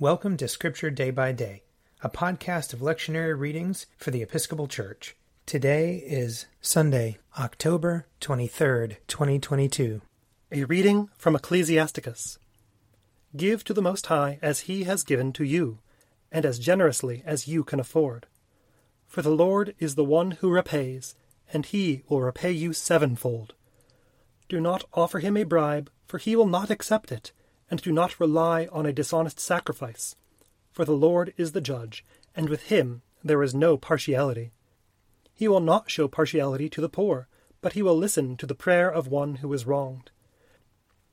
Welcome to Scripture Day by Day, a podcast of lectionary readings for the Episcopal Church. Today is Sunday, October 23rd, 2022. A reading from Ecclesiasticus. Give to the Most High as He has given to you, and as generously as you can afford. For the Lord is the one who repays, and He will repay you sevenfold. Do not offer Him a bribe, for He will not accept it and do not rely on a dishonest sacrifice. For the Lord is the judge, and with him there is no partiality. He will not show partiality to the poor, but he will listen to the prayer of one who is wronged.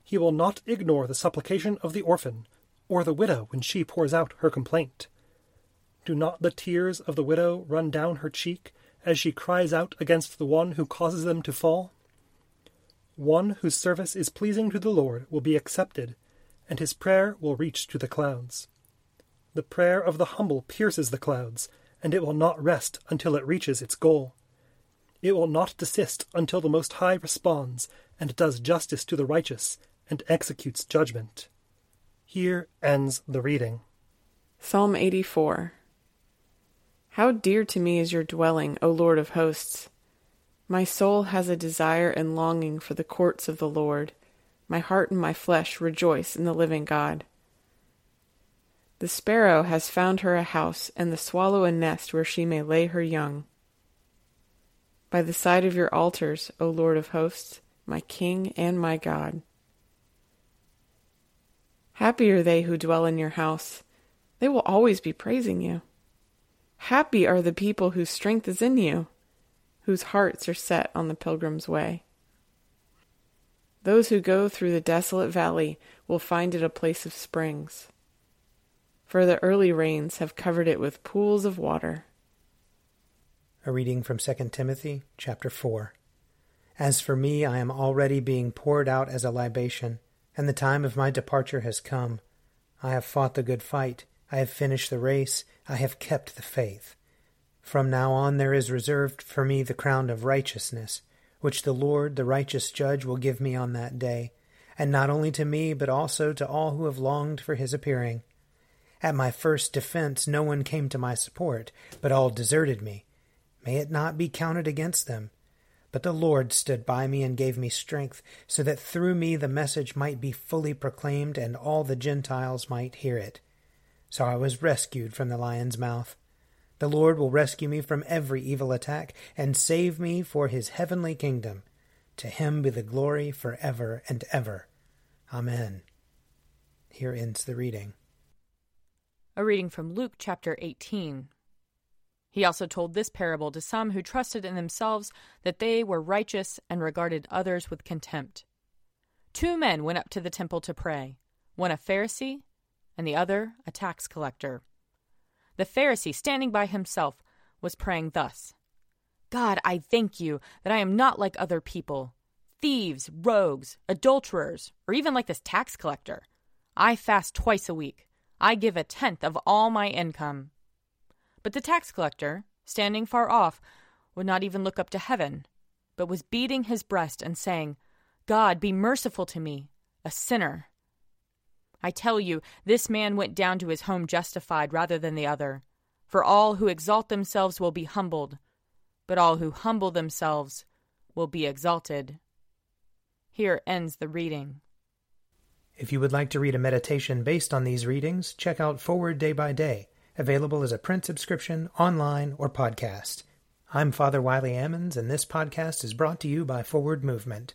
He will not ignore the supplication of the orphan, or the widow when she pours out her complaint. Do not the tears of the widow run down her cheek as she cries out against the one who causes them to fall? One whose service is pleasing to the Lord will be accepted, and his prayer will reach to the clouds. The prayer of the humble pierces the clouds, and it will not rest until it reaches its goal. It will not desist until the Most High responds and does justice to the righteous and executes judgment. Here ends the reading. Psalm 84 How dear to me is your dwelling, O Lord of hosts! My soul has a desire and longing for the courts of the Lord. My heart and my flesh rejoice in the living God. The sparrow has found her a house, and the swallow a nest where she may lay her young. By the side of your altars, O Lord of hosts, my King and my God. Happy are they who dwell in your house. They will always be praising you. Happy are the people whose strength is in you, whose hearts are set on the pilgrim's way. Those who go through the desolate valley will find it a place of springs, for the early rains have covered it with pools of water. A reading from 2 Timothy chapter 4. As for me, I am already being poured out as a libation, and the time of my departure has come. I have fought the good fight, I have finished the race, I have kept the faith. From now on there is reserved for me the crown of righteousness which the Lord, the righteous judge, will give me on that day, and not only to me, but also to all who have longed for his appearing. At my first defense, no one came to my support, but all deserted me. May it not be counted against them. But the Lord stood by me and gave me strength, so that through me the message might be fully proclaimed and all the Gentiles might hear it. So I was rescued from the lion's mouth. The Lord will rescue me from every evil attack and save me for his heavenly kingdom. To him be the glory for ever and ever. Amen. Here ends the reading. A reading from Luke chapter 18. He also told this parable to some who trusted in themselves that they were righteous and regarded others with contempt. Two men went up to the temple to pray, one a Pharisee and the other a tax collector. The Pharisee, standing by himself, was praying thus God, I thank you that I am not like other people thieves, rogues, adulterers, or even like this tax collector. I fast twice a week. I give a tenth of all my income. But the tax collector, standing far off, would not even look up to heaven, but was beating his breast and saying, God, be merciful to me, a sinner. I tell you, this man went down to his home justified rather than the other. For all who exalt themselves will be humbled, but all who humble themselves will be exalted. Here ends the reading. If you would like to read a meditation based on these readings, check out Forward Day by Day, available as a print subscription, online, or podcast. I'm Father Wiley Ammons, and this podcast is brought to you by Forward Movement.